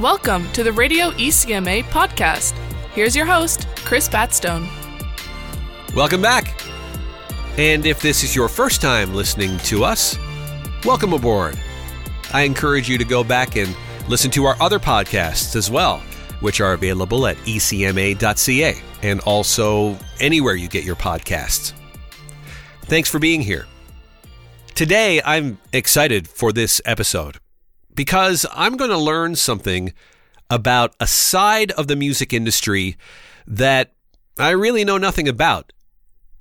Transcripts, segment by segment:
Welcome to the Radio ECMA podcast. Here's your host, Chris Batstone. Welcome back. And if this is your first time listening to us, welcome aboard. I encourage you to go back and listen to our other podcasts as well, which are available at ecma.ca and also anywhere you get your podcasts. Thanks for being here. Today, I'm excited for this episode because I'm going to learn something about a side of the music industry that I really know nothing about,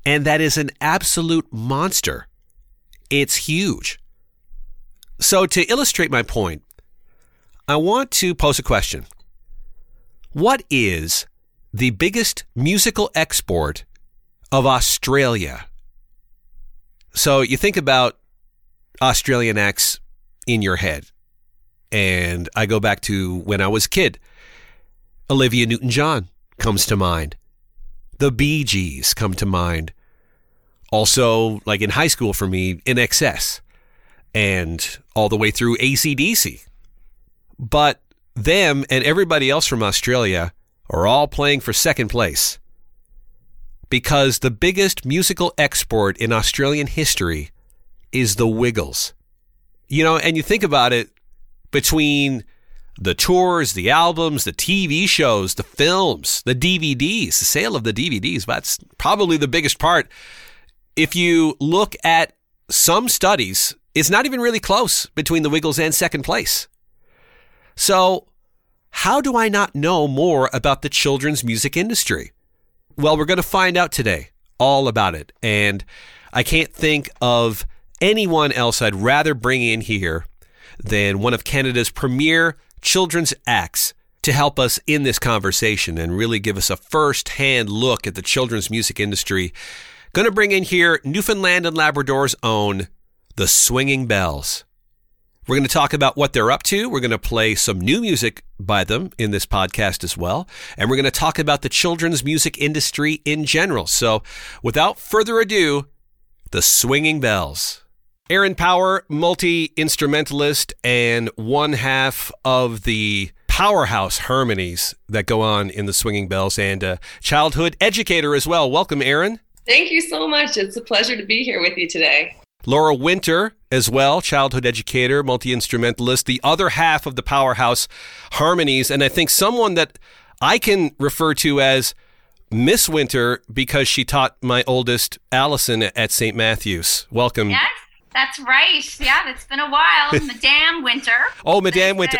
and that is an absolute monster. It's huge. So, to illustrate my point, I want to pose a question What is the biggest musical export of Australia? So, you think about Australian acts in your head. And I go back to when I was kid. Olivia Newton John comes to mind. The Bee Gees come to mind. Also, like in high school for me, INXS and all the way through ACDC. But them and everybody else from Australia are all playing for second place because the biggest musical export in Australian history is the Wiggles. You know, and you think about it between the tours, the albums, the TV shows, the films, the DVDs, the sale of the DVDs, that's probably the biggest part. If you look at some studies, it's not even really close between the Wiggles and second place. So, how do I not know more about the children's music industry? Well, we're going to find out today all about it. And I can't think of anyone else I'd rather bring in here than one of Canada's premier children's acts to help us in this conversation and really give us a first hand look at the children's music industry. Going to bring in here Newfoundland and Labrador's own The Swinging Belles. We're going to talk about what they're up to. We're going to play some new music by them in this podcast as well. And we're going to talk about the children's music industry in general. So without further ado, The Swinging Belles. Erin Power, multi instrumentalist, and one half of the powerhouse harmonies that go on in the Swinging Belles, and a childhood educator as well. Welcome, Erin. Thank you so much. It's a pleasure to be here with you today. Laura Winter, as well, childhood educator, multi instrumentalist, the other half of the powerhouse harmonies, and I think someone that I can refer to as Miss Winter because she taught my oldest Allison at St. Matthew's. Welcome. Yes. That's right. Yeah, it's been a while. Madame Winter. oh, Madame Winter.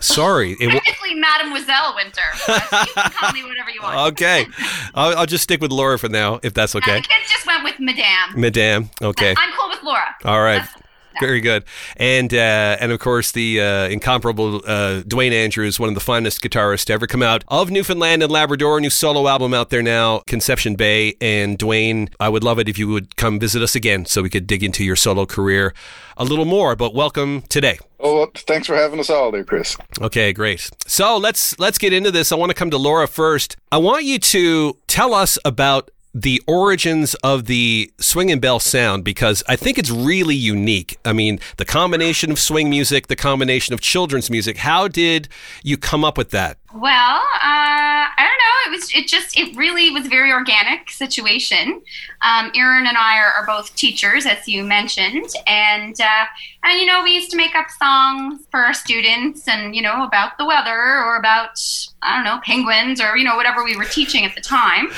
Sorry. It Technically, Mademoiselle Winter. you can call me whatever you want. Okay. I'll, I'll, just stick with Laura for now, if that's okay. the kids just went with Madame. Madame. Okay. I'm cool with Laura. All right. That's, very good. And uh, and of course the uh, incomparable uh, Duane Andrews, one of the finest guitarists to ever come out of Newfoundland and Labrador. New solo album out there now, Conception Bay. And Duane, I would love it if you would come visit us again so we could dig into your solo career a little more. But welcome today. Oh, thanks for having us all there, Chris. Okay, great. So let's let's get into this. I want to come to Laura first. I want you to tell us about the origins of the swing and bell sound because I think it's really unique. I mean, the combination of swing music, the combination of children's music. How did you come up with that? Well, uh, I don't know. It was it just it really was a very organic situation. Um, Erin and I are, are, both teachers, as you mentioned, and uh, and you know we used to make up songs for our students, and you know about the weather or about I don't know penguins or you know whatever we were teaching at the time.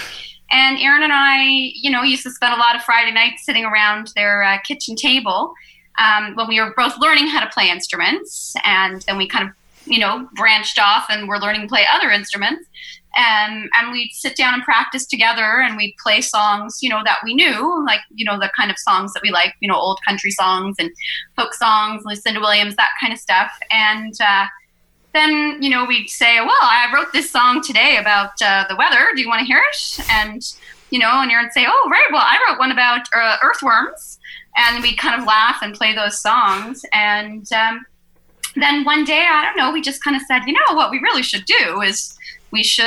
And Erin and I, you know, used to spend a lot of Friday nights sitting around their uh, kitchen table um, when we were both learning how to play instruments. And then we kind of, you know, branched off and were learning to play other instruments. And, and we'd sit down and practice together and we'd play songs, you know, that we knew, like, you know, the kind of songs that we like, you know, old country songs and folk songs, Lucinda Williams, that kind of stuff. And, uh, then you know we'd say, well, I wrote this song today about uh, the weather. Do you want to hear it? And you know, and Erin'd say, oh, right. Well, I wrote one about uh, earthworms, and we'd kind of laugh and play those songs. And um, then one day, I don't know, we just kind of said, you know, what we really should do is we should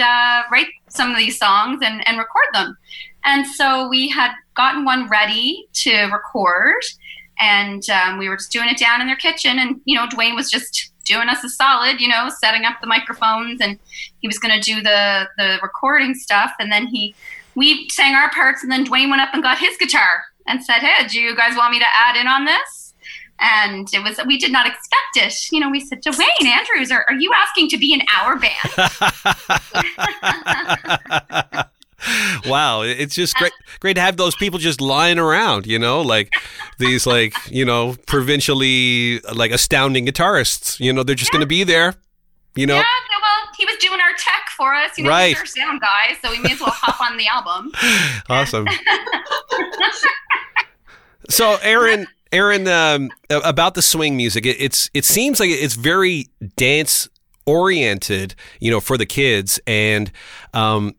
uh, write some of these songs and, and record them. And so we had gotten one ready to record, and um, we were just doing it down in their kitchen. And you know, duane was just doing us a solid, you know, setting up the microphones, and he was going to do the the recording stuff. And then he, we sang our parts, and then Duane went up and got his guitar and said, "Hey, do you guys want me to add in on this?" And it was we did not expect it. You know, we said, "Duane Andrews, are, are you asking to be in our band?" wow, it's just great great to have those people just lying around, you know, like these like, you know, provincially like astounding guitarists. You know, they're just yeah. going to be there, you know. Yeah, well, he was doing our tech for us, you know, right. he's our sound guy, so we may as well hop on the album. Awesome. so, Erin Erin, um, about the swing music, it, it's it seems like it's very dance oriented, you know, for the kids, and um,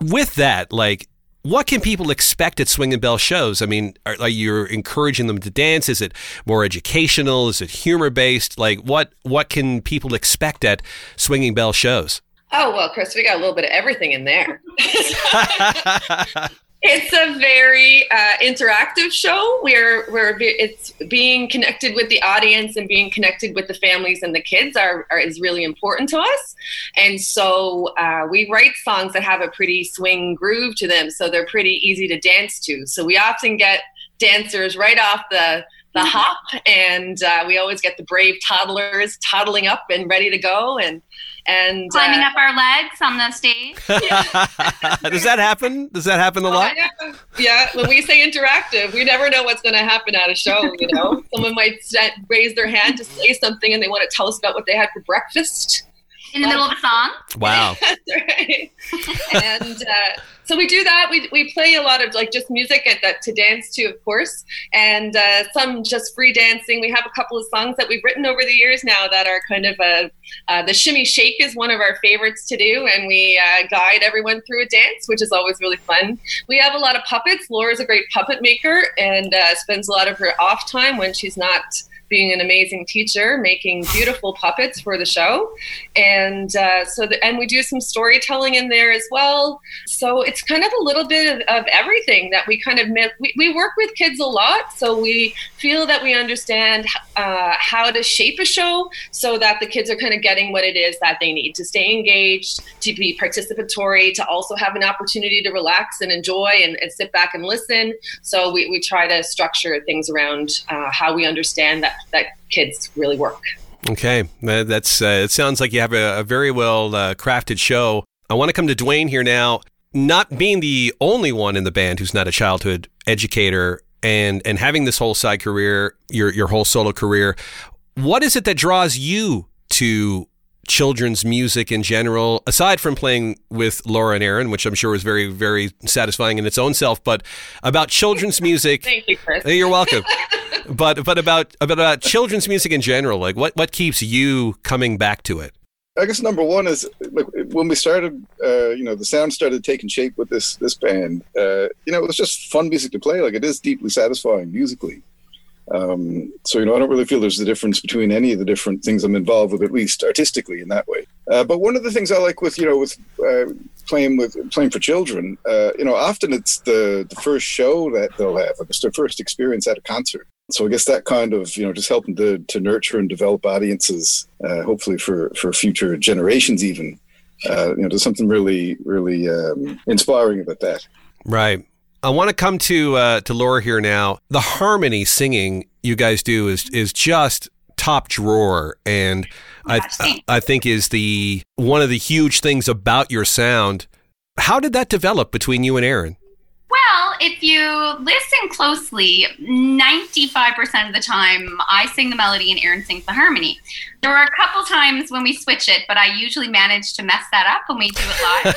with that, like, what can people expect at Swing and Bell shows? I mean, are, are you encouraging them to dance? Is it more educational? Is it humor based? Like, what what can people expect at Swinging Belle shows? Oh well, Chris, we got a little bit of everything in there. It's a very uh, interactive show where where it's being connected with the audience and being connected with the families and the kids are, are is really important to us. And so uh, we write songs that have a pretty swing groove to them, so they're pretty easy to dance to. So we often get dancers right off the the hop, and uh, we always get the brave toddlers toddling up and ready to go, and and climbing uh, up our legs on the stage. Does that happen? Does that happen a oh, lot? Yeah. yeah. When we say interactive, we never know what's going to happen at a show. You know, someone might raise their hand to say something, and they want to tell us about what they had for breakfast in the middle of a song. Wow. right. and uh, so we do that. We, we play a lot of like just music at that to dance to, of course, and uh, some just free dancing. We have a couple of songs that we've written over the years now that are kind of a uh, the shimmy shake is one of our favorites to do, and we uh, guide everyone through a dance, which is always really fun. We have a lot of puppets. Laura's a great puppet maker and uh, spends a lot of her off time when she's not being an amazing teacher, making beautiful puppets for the show, and uh, so the, and we do some storytelling in there as well. So it's kind of a little bit of, of everything that we kind of we, we work with kids a lot, so we feel that we understand uh, how to shape a show so that the kids are kind of getting what it is that they need to stay engaged, to be participatory, to also have an opportunity to relax and enjoy and, and sit back and listen. So we, we try to structure things around uh, how we understand that that kids really work. Okay, that's uh, it. Sounds like you have a, a very well uh, crafted show. I want to come to Duane here now. Not being the only one in the band who's not a childhood educator, and and having this whole side career, your your whole solo career, what is it that draws you to children's music in general, aside from playing with Laura and Erin, which I'm sure was very, very satisfying in its own self, but about children's music. Thank you, Chris. You're welcome. but but about, about about children's music in general, like what what keeps you coming back to it? I guess number one is like, when we started, uh, you know, the sound started taking shape with this this band. Uh, you know, it was just fun music to play. Like it is deeply satisfying musically. Um, so you know, I don't really feel there's a difference between any of the different things I'm involved with, at least artistically in that way. Uh, but one of the things I like with you know with uh, playing with playing for children, uh, you know, often it's the the first show that they'll have, it's their first experience at a concert. So I guess that kind of you know just helping to to nurture and develop audiences, uh, hopefully for for future generations even. Uh, you know, there's something really really um, inspiring about that. Right. I want to come to uh, to Laura here now. The harmony singing you guys do is is just top drawer, and I I think is the one of the huge things about your sound. How did that develop between you and Erin? Well, if you listen closely, 95% of the time I sing the melody and Aaron sings the harmony. There are a couple times when we switch it, but I usually manage to mess that up when we do it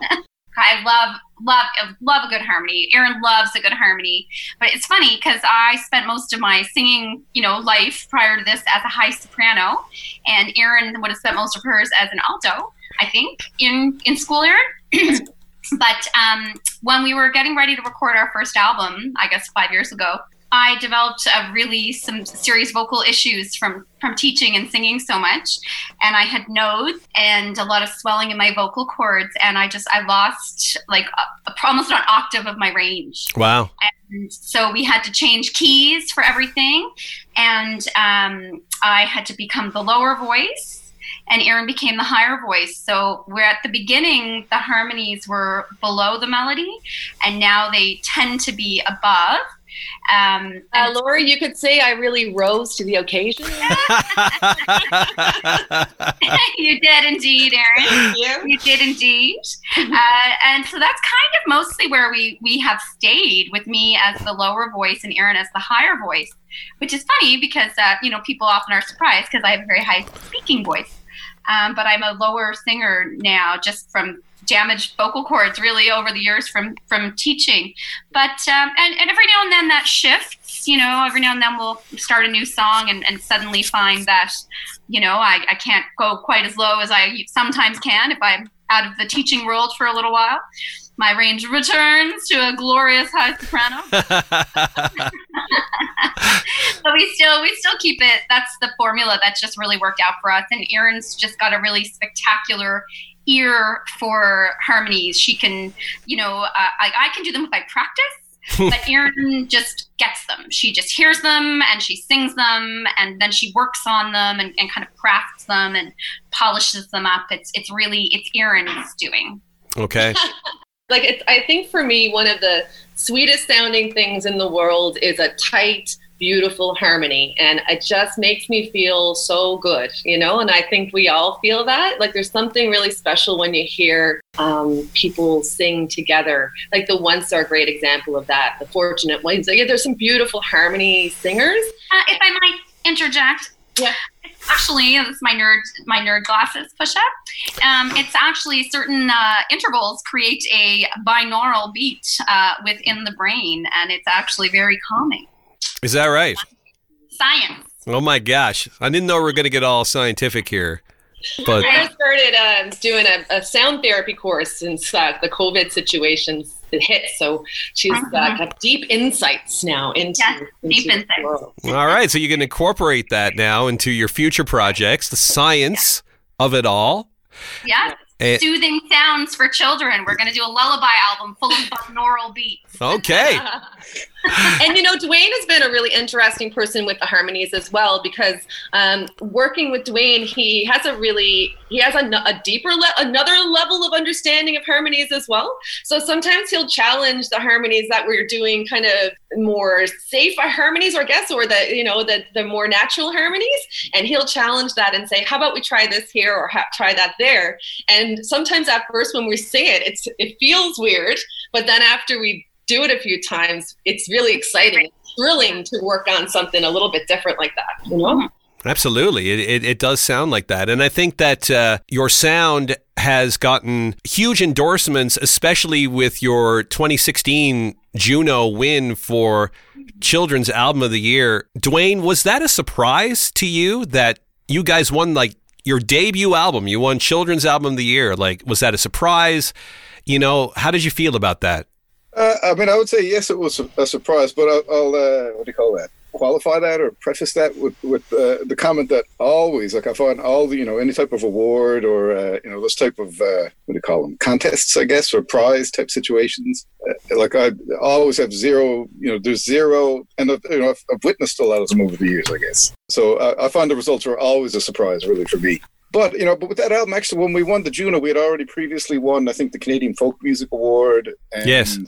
live. I love love love a good harmony. Erin loves a good harmony. But it's funny because I spent most of my singing, you know, life prior to this as a high soprano, and Erin would have spent most of hers as an alto. I think in in school, Erin. but um, when we were getting ready to record our first album, I guess five years ago, I developed a really some serious vocal issues from from teaching and singing so much, and I had nodes and a lot of swelling in my vocal cords, and I just I lost like a, almost an octave of my range. Wow. And so we had to change keys for everything, and um, I had to become the lower voice and Erin became the higher voice. So we're at the beginning, the harmonies were below the melody, and now they tend to be above. Um, uh, Laura, you could say I really rose to the occasion. you did indeed, Erin. You. you did indeed. Uh, and so that's kind of mostly where we we have stayed with me as the lower voice and Erin as the higher voice, which is funny because uh, you know people often are surprised because I have a very high speaking voice. Um, but I'm a lower singer now, just from damaged vocal cords, really over the years from from teaching. But um, and, and every now and then that shifts. You know, every now and then we'll start a new song and, and suddenly find that, you know, I, I can't go quite as low as I sometimes can if I'm out of the teaching world for a little while my range returns to a glorious high soprano. but we still we still keep it. That's the formula that's just really worked out for us. And Erin's just got a really spectacular ear for harmonies. She can, you know, uh, I, I can do them if I practice. but Erin just gets them. She just hears them and she sings them and then she works on them and, and kind of crafts them and polishes them up. It's it's really it's Erin's doing. Okay. like it's i think for me one of the sweetest sounding things in the world is a tight beautiful harmony. And it just makes me feel so good you know? And i think we all feel that. Like there's something really special when you hear um, people sing together. Like the once are a great example of that the fortunate ones. Yeah, there's some beautiful harmony singers. Uh, if i might interject. Yeah. Actually this is my nerd my nerd glasses push up um, it's actually certain uh, intervals create a binaural beat uh, within the brain and it's actually very calming is that right science oh my gosh i didn't know we are going to get all scientific here but I started um, doing a, a, sound therapy course since uh, the COVID situation hit. So she's uh, uh-huh. got deep insights now into, yes, into deep insights. All right, so you can incorporate that now into your future projects, the science yeah. of it all. Yeah. And, Soothing sounds for children. We're going to do a lullaby album full of binaural beats. Okay. and you know, Duane has been a really interesting person with the harmonies as well because um, working with Duane, he has a really he has a, a deeper le- another level of understanding of harmonies as well. So sometimes he'll challenge the harmonies that we're doing, kind of more safe harmonies, or guess, or the you know the the more natural harmonies, and he'll challenge that and say, "How about we try this here or ha- try that there?" And sometimes at first when we sing it, it's it feels weird, but then after we do it a few times, it's really exciting, thrilling to work on something a little bit different like that. You know. Absolutely. It, it, it, does sound like that. And I think that uh, your sound has gotten huge endorsements, especially with your 2016 Juno win for Children's Album of the Year. Duane, was that a surprise to you that you guys won like your debut album? You won Children's Album of the Year. Like, was that a surprise? You know, how did you feel about that? Uh, I mean, I would say yes, it was a, surprise, but I'll, I'll uh, what do you call that? Qualify that or preface that with with uh, the comment that always, like I find all the you know any type of award or uh, you know those type of uh, what do you call them contests, I guess, or prize type situations. Uh, like I always have zero, you know, there's zero, and I've, you know I've, I've witnessed a lot of them over the years, I guess. So I find the results are always a surprise, really, for me. But you know, but with that album, actually, when we won the Juno, we had already previously won, I think, the Canadian Folk Music Award. And, yes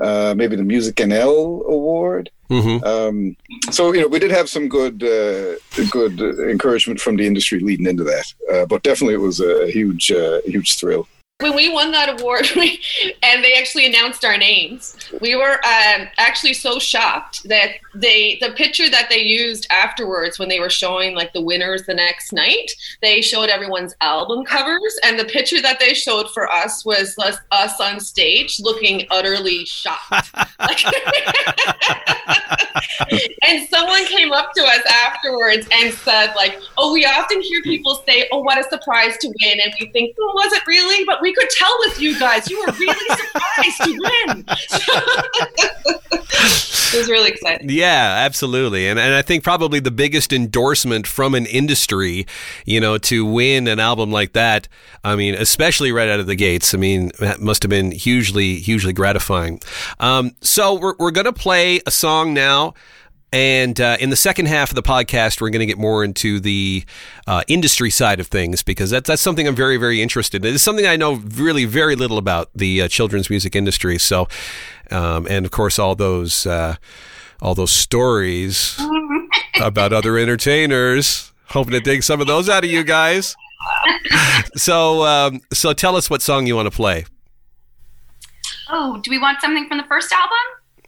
uh, maybe the Music NL award. Mm-hmm. Um, so you know, we did have some good uh, good encouragement from the industry leading into that, uh, but definitely it was a huge uh, huge thrill when we won that award we, and they actually announced our names we were um, actually so shocked that they the picture that they used afterwards when they were showing like the winners the next night they showed everyone's album covers and the picture that they showed for us was us, us on stage looking utterly shocked. And someone came up to us afterwards and said like oh we often hear people say oh what a surprise to win and we think oh was it really but we we could tell with you guys. You were really surprised to win. it was really exciting. Yeah, absolutely. And and I think probably the biggest endorsement from an industry, you know, to win an album like that, I mean, especially right out of the gates, I mean, that must have been hugely, hugely gratifying. Um, so we're, we're going to play a song now. And uh, in the second half of the podcast, we're going to get more into the uh, industry side of things because that's that's something I'm very very interested in. It's something I know really very little about the uh, children's music industry. So, um, and of course, all those uh, all those stories about other entertainers. Hoping to dig some of those out of you guys. so, um, so tell us what song you want to play. Oh, do we want something from the first album?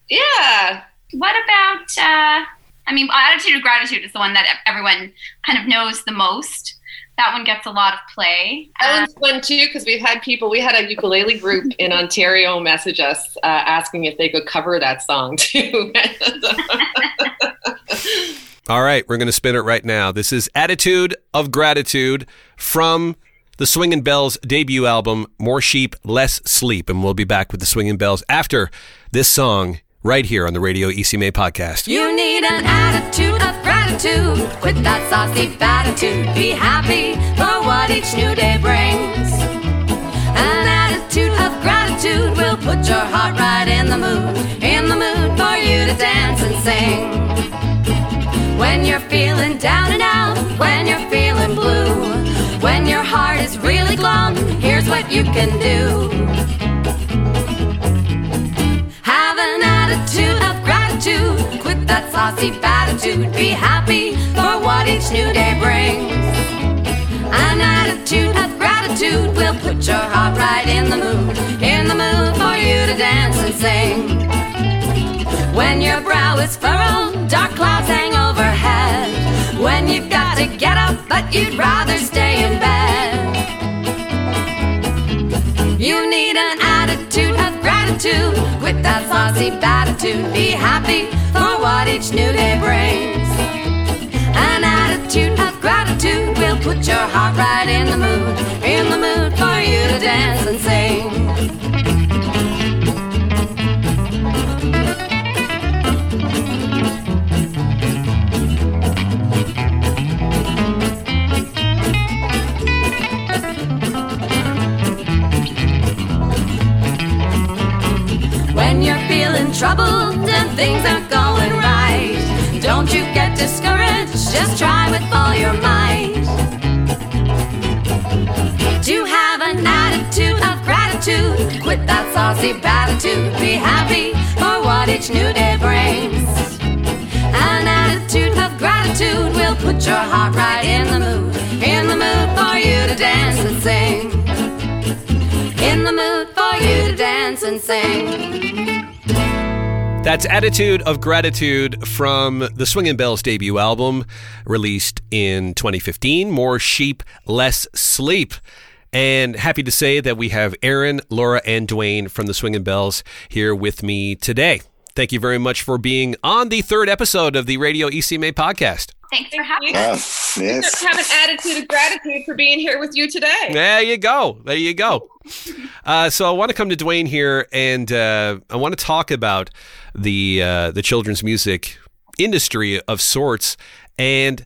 Yeah. What about? Uh, I mean, attitude of gratitude is the one that everyone kind of knows the most. That one gets a lot of play. That one's fun too because we've had people. We had a ukulele group in Ontario message us uh, asking if they could cover that song too. All right, we're going to spin it right now. This is Attitude of Gratitude from the Swingin' Belles debut album, More Sheep, Less Sleep. And we'll be back with the Swingin' Belles after this song right here on the Radio ECMA podcast. You need an attitude of gratitude. Quit that saucy attitude. Be happy for what each new day brings. An attitude of gratitude will put your heart right in the mood. In the mood for you to dance and sing. When you're feeling down and out, when you're feeling blue, when your heart is really glum, here's what you can do. Attitude of gratitude, quit that saucy attitude, be happy for what each new day brings. An attitude of gratitude will put your heart right in the mood, in the mood for you to dance and sing. When your brow is furrowed, dark clouds hang overhead. When you've got to get up, but you'd rather stay in bed. Of gratitude. Quit that saucy attitude. Be happy for what each new day brings. An attitude of gratitude will put your heart right in the mood. In the mood for you to dance and sing. Troubled and things aren't going right, don't you get discouraged, just try with all your might. To have an attitude of gratitude, quit that saucy attitude, be happy for what each new day brings. An attitude of gratitude will put your heart right in the mood, in the mood for you to dance and sing. In the mood for you to dance and sing. That's Attitude of Gratitude from the Swingin' Belles debut album, released in 2015. More Sheep, Less Sleep. And happy to say that we have Erin, Laura, and Duane from the Swingin' Belles here with me today. Thank you very much for being on the third episode of the Radio ECMA podcast. Thanks for having you. us. Ah, yes. Have an attitude of gratitude for being here with you today. There you go. There you go. Uh, so I want to come to Duane here, and uh, I want to talk about the uh, the children's music industry of sorts, and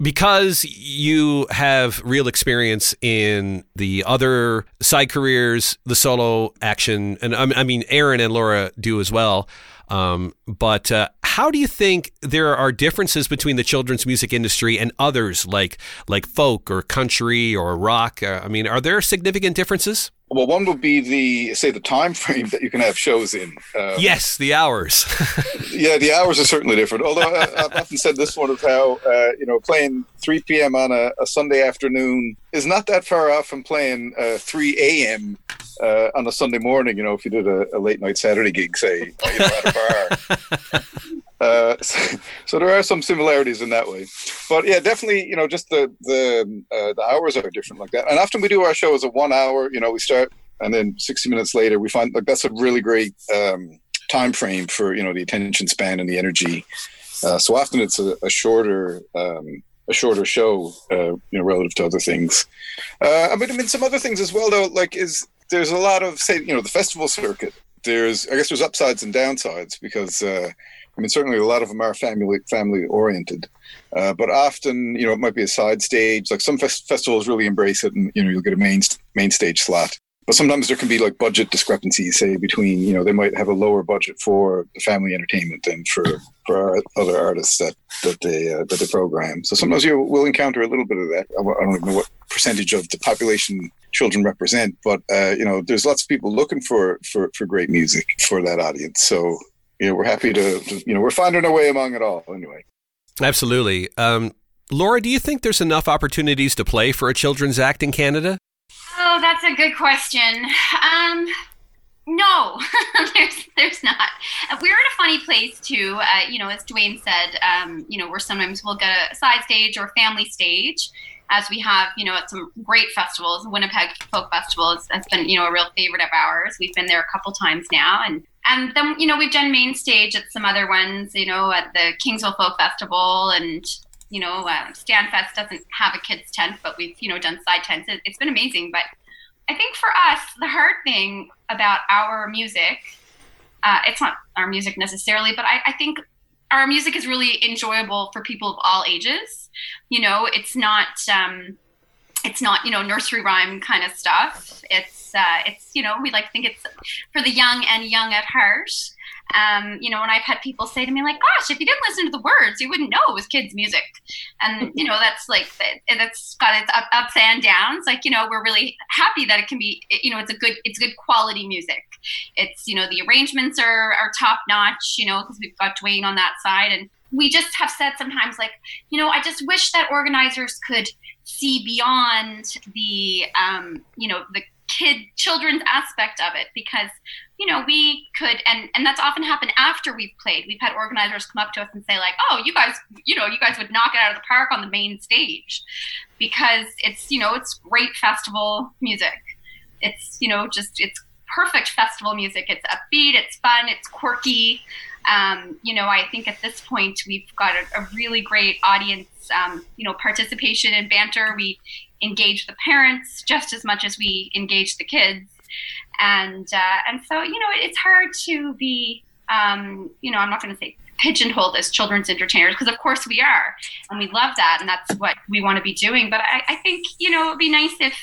because you have real experience in the other side careers, the solo action, and I mean Erin and Laura do as well. Um, but uh, how do you think there are differences between the children's music industry and others like like folk or country or rock? Uh, I mean, are there significant differences? Well, one would be the say the time frame that you can have shows in. Um, Yes, the hours. yeah, the hours are certainly different. Although I, I've often said this one of how uh, you know playing 3 p.m. on a, a Sunday afternoon is not that far off from playing uh, 3 a.m. Uh, on a Sunday morning. You know, if you did a, a late night Saturday gig, say you know, at a bar. Uh, so, there are some similarities in that way, but yeah, definitely, you know, just the the uh, the hours are different like that. And often we do our show as a one hour. You know, we start and then 60 minutes later, we find like that's a really great um, time frame for you know the attention span and the energy. Uh, so often it's a, a shorter um, a shorter show, uh, you know, relative to other things. Uh, I mean, I mean, some other things as well, though. Like, is there's a lot of say, you know, the festival circuit. There's, I guess, there's upsides and downsides because, uh, I mean, certainly a lot of them are family family oriented, uh, but often, you know, it might be a side stage. Like some fest- festivals really embrace it, and you know, you'll get a main main stage slot. But sometimes there can be like budget discrepancies say between you know they might have a lower budget for the family entertainment than for for other artists that that they uh, that they program. So sometimes you will encounter a little bit of that. I don't even know what percentage of the population children represent but uh, you know there's lots of people looking for for for great music for that audience. So you know we're happy to, to you know we're finding our way among it all anyway absolutely um, laura do you think there's enough opportunities to play for a children's act in canada Oh, that's a good question. Um, no, there's there's not. We're in a funny place too. Uh, you know, as Duane said, um, you know, we're sometimes we'll get a side stage or family stage, as we have, you know, at some great festivals. Winnipeg Folk Festival has, has been, you know, a real favorite of ours. We've been there a couple times now, and and then you know we've done main stage at some other ones, you know, at the Kingsville Folk Festival and you know, uh, Stanfest doesn't have a kids tent, but we've, you know, done side tents. It, has been amazing. But I think for us, the hard thing about our music, uh, it's not our music necessarily, but I, I think our music is really enjoyable for people of all ages. You know, it's not, um, it's not, you know, nursery rhyme kind of stuff. It's, uh, it's, you know, we like think it's for the young and young at heart. Um, you know, when I've had people say to me, like, gosh, if you didn't listen to the words, you wouldn't know it was kids' music. And, you know, that's like, that's got its ups and downs. Like, you know, we're really happy that it can be, you know, it's a good, it's good quality music. It's, you know, the arrangements are, are top notch, you know, because we've got Duane on that side. And we just have said sometimes, like, you know, I just wish that organizers could see beyond the, um, you know, the kid children's aspect of it because you know we could and and that's often happened after we've played. We've had organizers come up to us and say like oh you guys you know you guys would knock it out of the park on the main stage because it's you know it's great festival music. It's you know just it's perfect festival music. It's upbeat it's fun it's quirky um, you know i think at this point we've got a, a really great audience um, you know participation and banter. We engage the parents just as much as we engage the kids. And uh, and so you know it's hard to be um, you know i'm not going to say pigeonholed as children's entertainers because of course we are and we love that and that's what we want to be doing. But I, I think you know it would be nice if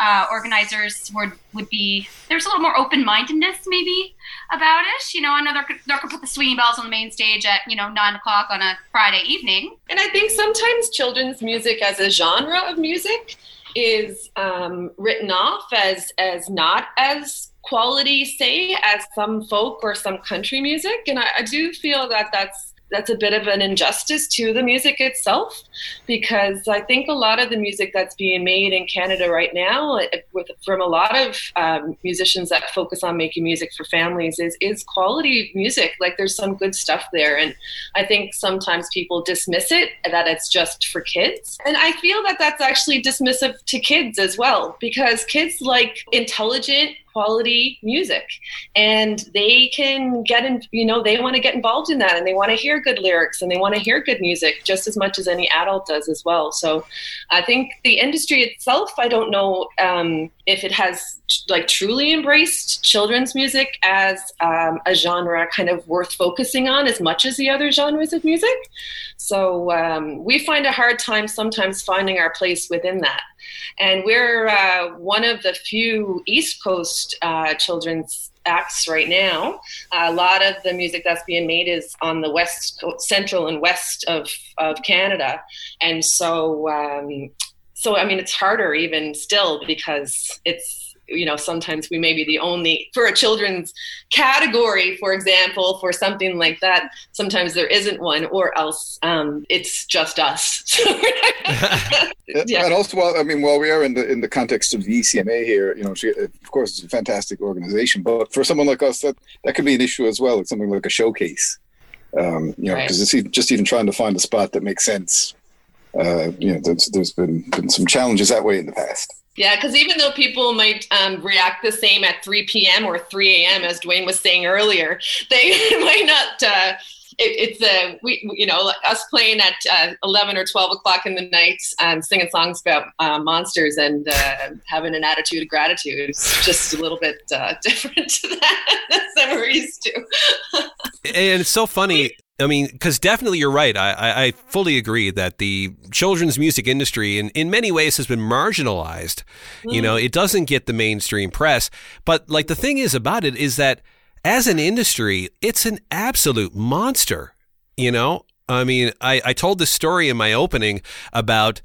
uh, organizers would would be there's a little more open mindedness maybe about it. You know, I know they're, they're gonna put the swinging belles on the main stage at you know nine o'clock on a Friday evening. And I think sometimes children's music as a genre of music is um, written off as as not as quality, say, as some folk or some country music. And I, I do feel that that's that's a bit of an injustice to the music itself because I think a lot of the music that's being made in Canada right now, with from a lot of um, musicians that focus on making music for families, is is quality music. Like there's some good stuff there, and I think sometimes people dismiss it that it's just for kids, and I feel that that's actually dismissive to kids as well because kids like intelligent quality music. And they can get in you know they want to get involved in that and they want to hear good lyrics and they want to hear good music just as much as any adult does as well. So i think the industry itself i don't know um, if it has like truly embraced children's music as um, a genre kind of worth focusing on as much as the other genres of music. So um, we find a hard time sometimes finding our place within that and we're uh, one of the few East Coast uh, children's acts right now. a lot of the music that's being made is on the west, central and west of, of Canada, and so um, so I mean it's harder even still because it's you know sometimes we may be the only for a children's category for example for something like that sometimes there isn't one or else um, it's just us yeah. and also while i mean while we are in the in the context of the ecma here you know she, of course it's a fantastic organization but for someone like us that that could be an issue as well it's something like a showcase um, you know because right. it's just even trying to find a spot that makes sense uh, you know there's, there's been been some challenges that way in the past yeah, because even though people might um, react the same at 3 p.m. or 3 a.m., as Duane was saying earlier, they might not uh, it, it's a we you know us playing at uh, 11 or 12 o'clock in the night um, singing songs about uh, monsters and uh, having an attitude of gratitude is just a little bit uh, different to that than we're used to and it's so funny I mean, because definitely you're right. I, I, I, fully agree that the children's music industry, in, in many ways, has been marginalized. Mm. You know, it doesn't get the mainstream press. But, like, the thing is about it is that as an industry, it's an absolute monster. You know, I mean, I, I told this story in my opening about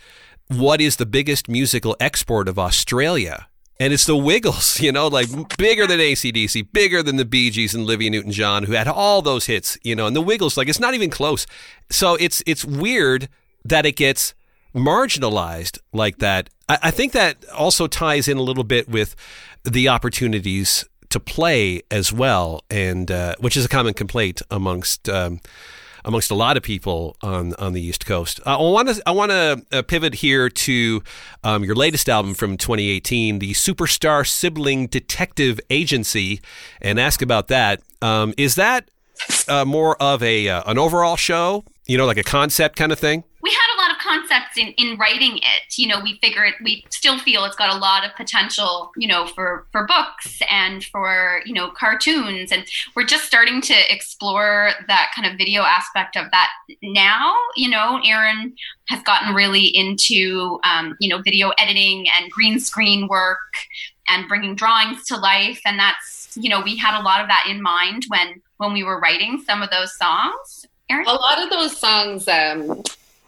what is the biggest musical export of Australia and it's the Wiggles, you know, like bigger than ACDC, bigger than the Bee Gees and Livy Newton John, who had all those hits, you know, and the Wiggles, like it's not even close. So it's it's weird that it gets marginalized like that. I, I think that also ties in a little bit with the opportunities to play as well, and uh, which is a common complaint amongst. Um, amongst a lot of people on on the East Coast. Uh, I want to I want to uh, pivot here to um, your latest album from 2018, the Superstar Sibling Detective Agency, and ask about that. Um, is that uh, more of a uh, an overall show? You know, like a concept kind of thing? We had a lot of concepts in, in writing it. You know, we figure it, we still feel it's got a lot of potential, you know, for, for books and for, you know, cartoons. And we're just starting to explore that kind of video aspect of that now. You know, Erin has gotten really into, um, you know, video editing and green screen work and bringing drawings to life. And that's, you know, we had a lot of that in mind when, when we were writing some of those songs. Erin? A lot of those songs, um,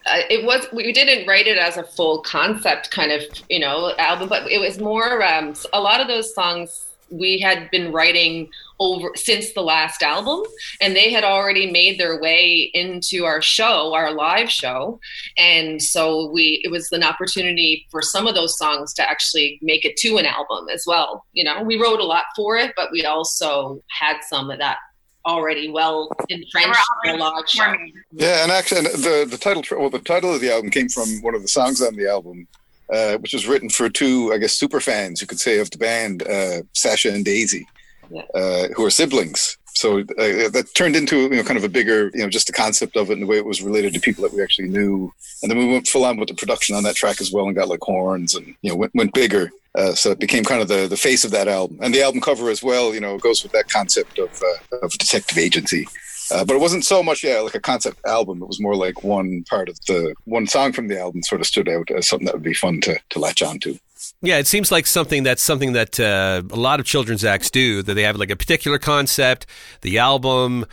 it was we didn't write it as a full concept kind of you know album but it was more um, a lot of those songs we had been writing over since the last album and they had already made their way into our show our live show. And so we it was an opportunity for some of those songs to actually make it to an album as well you know? We wrote a lot for it but we also had some of that already well entrenched in a show. Yeah, and actually, the the title well, the title of the album came from one of the songs on the album, uh, which was written for two, I guess, super fans you could say of the band, uh, Sasha and Daisy, yeah. uh, who are siblings. So uh, that turned into you know kind of a bigger you know just the concept of it and the way it was related to people that we actually knew, and then we went full on with the production on that track as well and got like horns and you know went went bigger. Uh, so it became kind of the, the face of that album, and the album cover as well. You know, goes with that concept of uh, of detective agency. Uh, but it wasn't so much, yeah, like a concept album. It was more like one part of the one song from the album sort of stood out as something that would be fun to to latch onto. Yeah, it seems like something that's something that uh, a lot of children's acts do. That they have like a particular concept, the album,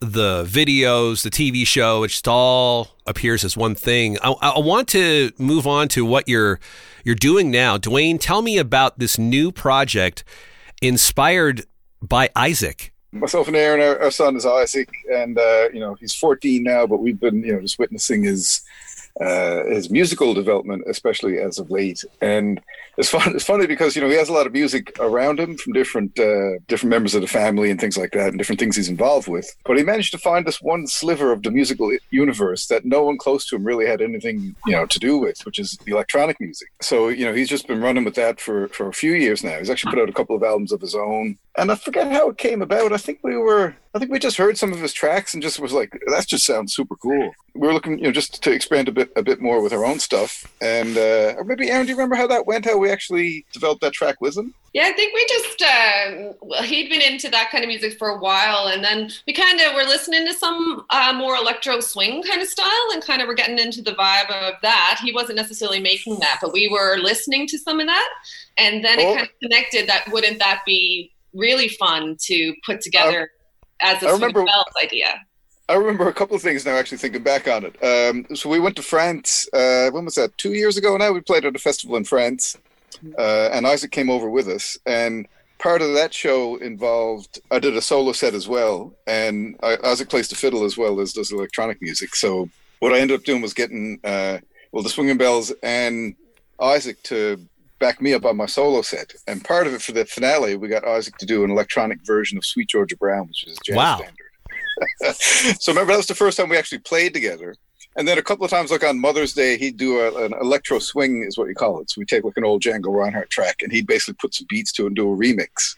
the videos, the TV show. It just all appears as one thing. I, I want to move on to what you're you're doing now. Duane, tell me about this new project inspired by Isaac. Myself and Erin, our, our son is Isaac, and uh, you know he's 14 now. But we've been, you know, just witnessing his uh, his musical development, especially as of late. And it's fun. It's funny because you know he has a lot of music around him from different uh, different members of the family and things like that, and different things he's involved with. But he managed to find this one sliver of the musical universe that no one close to him really had anything you know to do with, which is the electronic music. So you know he's just been running with that for for a few years now. He's actually put out a couple of albums of his own, and I forget how it came about. I think we were I think we just heard some of his tracks and just was like, that just sounds super cool. We were looking, you know, just to expand a bit, a bit more with our own stuff. And uh, or maybe Erin, do you remember how that went? How we actually developed that track with him? Yeah, I think we just uh, well, he'd been into that kind of music for a while, and then we kind of were listening to some uh, more electro swing kind of style, and kind of were getting into the vibe of that. He wasn't necessarily making that, but we were listening to some of that, and then oh. it kind of connected. That wouldn't that be really fun to put together? as a I remember, idea. I remember a couple of things now. Actually, thinking back on it, um, so we went to France. Uh, when was that? Two years ago now. We played at a festival in France, uh, and Isaac came over with us. And part of that show involved I did a solo set as well, and I, Isaac plays the fiddle as well as does electronic music. So what I ended up doing was getting uh, well the swinging bells and Isaac to back me up on my solo set. And part of it for the finale, we got Isaac to do an electronic version of Sweet Georgia Brown, which is a jazz wow. standard. so remember, that was the first time we actually played together. And then a couple of times, like on Mother's Day, he'd do a, an electro swing, is what you call it. So we take like an old Django Reinhardt track, and he'd basically put some beats to it and do a remix.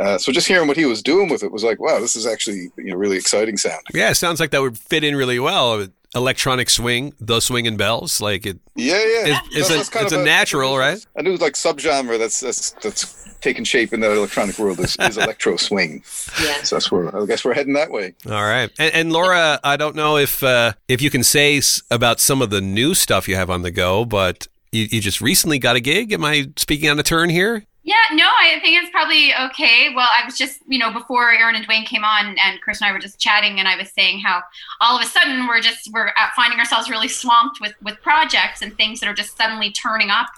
Uh, so just hearing what he was doing with it was like, wow, this is actually you know really exciting sound. Yeah, it sounds like that would fit in really well. Electronic swing, the swinging belles, like it. Yeah, yeah. It's, it's a, it's a natural, right? A new like subgenre that's that's that's taking shape in the electronic world is, is electro swing. Yeah. So that's where I guess we're heading that way. All right, and, and Laura, I don't know if uh, if you can say about some of the new stuff you have on the go, but you, you just recently got a gig. Am I speaking on a turn here? Yeah, no, I think it's probably okay. Well, I was just, you know, before Erin and Duane came on, and Chris and I were just chatting, and I was saying how all of a sudden we're just we're finding ourselves really swamped with with projects and things that are just suddenly turning up.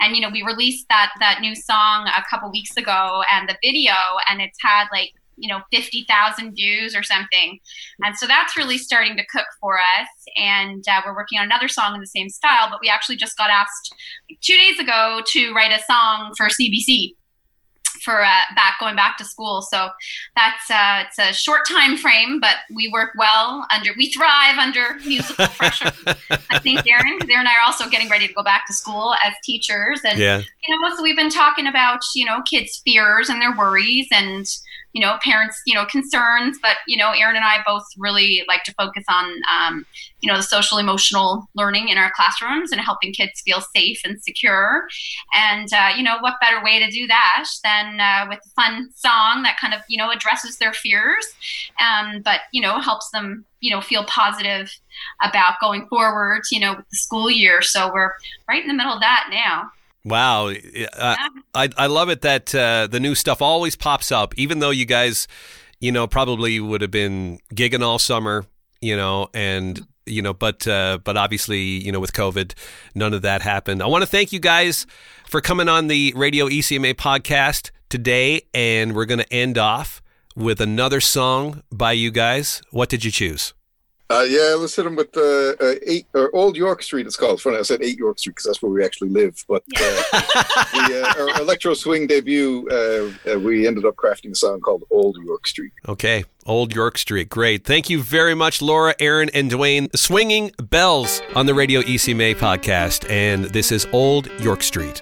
And you know, we released that that new song a couple weeks ago, and the video, and it's had like you know 50,000 views or something. And so that's really starting to cook for us. And uh, we're working on another song in the same style, but we actually just got asked like, two days ago to write a song for CBC for uh, back going back to school. So that's uh, it's a short time frame, but we work well under we thrive under musical pressure. I think Erin, because Erin and I are also getting ready to go back to school as teachers, and Yeah. you know, so we've been talking about you know kids' fears and their worries and you know parents you know concerns but you know erin and i both really like to focus on um, you know the social emotional learning in our classrooms and helping kids feel safe and secure. And uh, you know what better way to do that than uh, with a fun song that kind of you know addresses their fears um, but you know helps them you know feel positive about going forward you know with the school year. So we're right in the middle of that now Wow, uh, I I love it that uh, the new stuff always pops up, even though you guys, you know, probably would have been gigging all summer, you know, and you know, but uh, but obviously, you know, with COVID, none of that happened. I want to thank you guys for coming on the Radio ECMA podcast today, and we're going to end off with another song by you guys. What did you choose? Uh, yeah, let's hit him with uh, uh, eight or Old York Street. It's called. Funny, I said eight York Street because that's where we actually live. But uh, the, uh, our electro swing debut, uh, uh, we ended up crafting a song called Old York Street. Okay, Old York Street. Great. Thank you very much, Laura, Erin, and Duane. Swinging Belles on the Radio ECMA podcast. And this is Old York Street.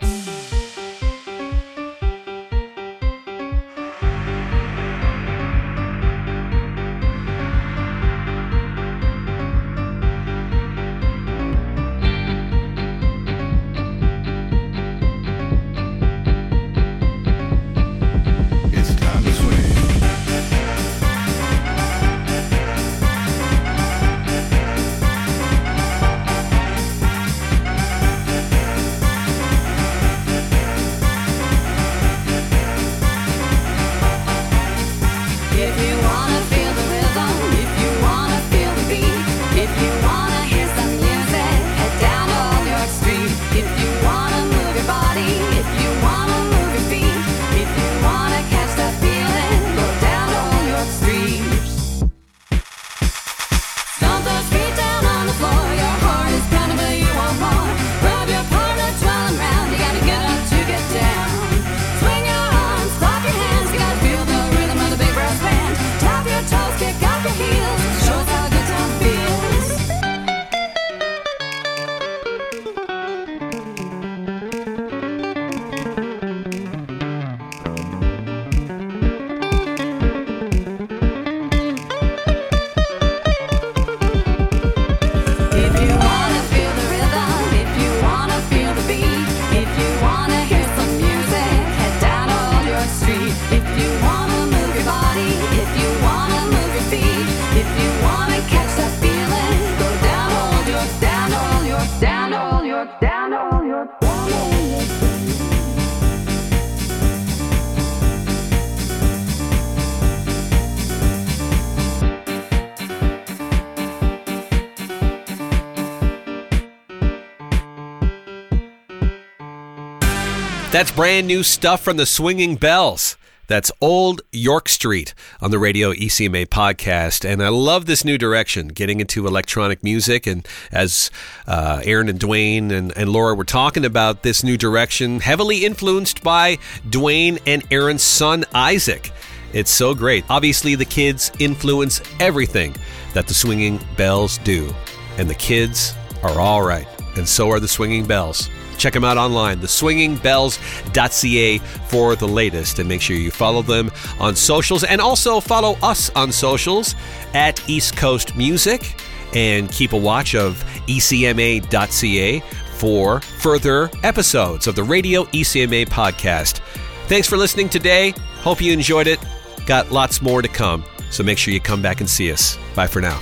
That's brand new stuff from the Swinging Belles. That's Old York Street on the Radio ECMA podcast. And I love this new direction, getting into electronic music. And as uh, Erin and Duane and, and Laura were talking about this new direction, heavily influenced by Duane and Erin's son, Isaac. It's so great. Obviously, the kids influence everything that the Swinging Belles do. and the kids are all right, and so are the Swinging Belles. Check them out online, theswingingbelles.ca for the latest, and make sure you follow them on socials and also follow us on socials at East Coast Music and keep a watch of ecma.ca for further episodes of the Radio ECMA podcast. Thanks for listening today. Hope you enjoyed it. Got lots more to come, so make sure you come back and see us. Bye for now.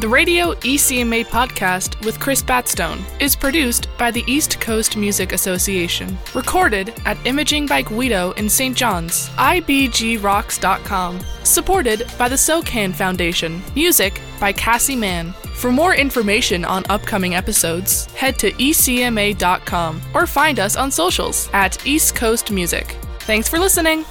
The Radio ECMA podcast with Chris Batstone is produced by the East Coast Music Association. Recorded at Imaging by Guido in St. John's, IBGRocks.com. Supported by the SOCAN Foundation. Music by Cassie Mann. For more information on upcoming episodes, head to ecma.com or find us on socials at East Coast Music. Thanks for listening.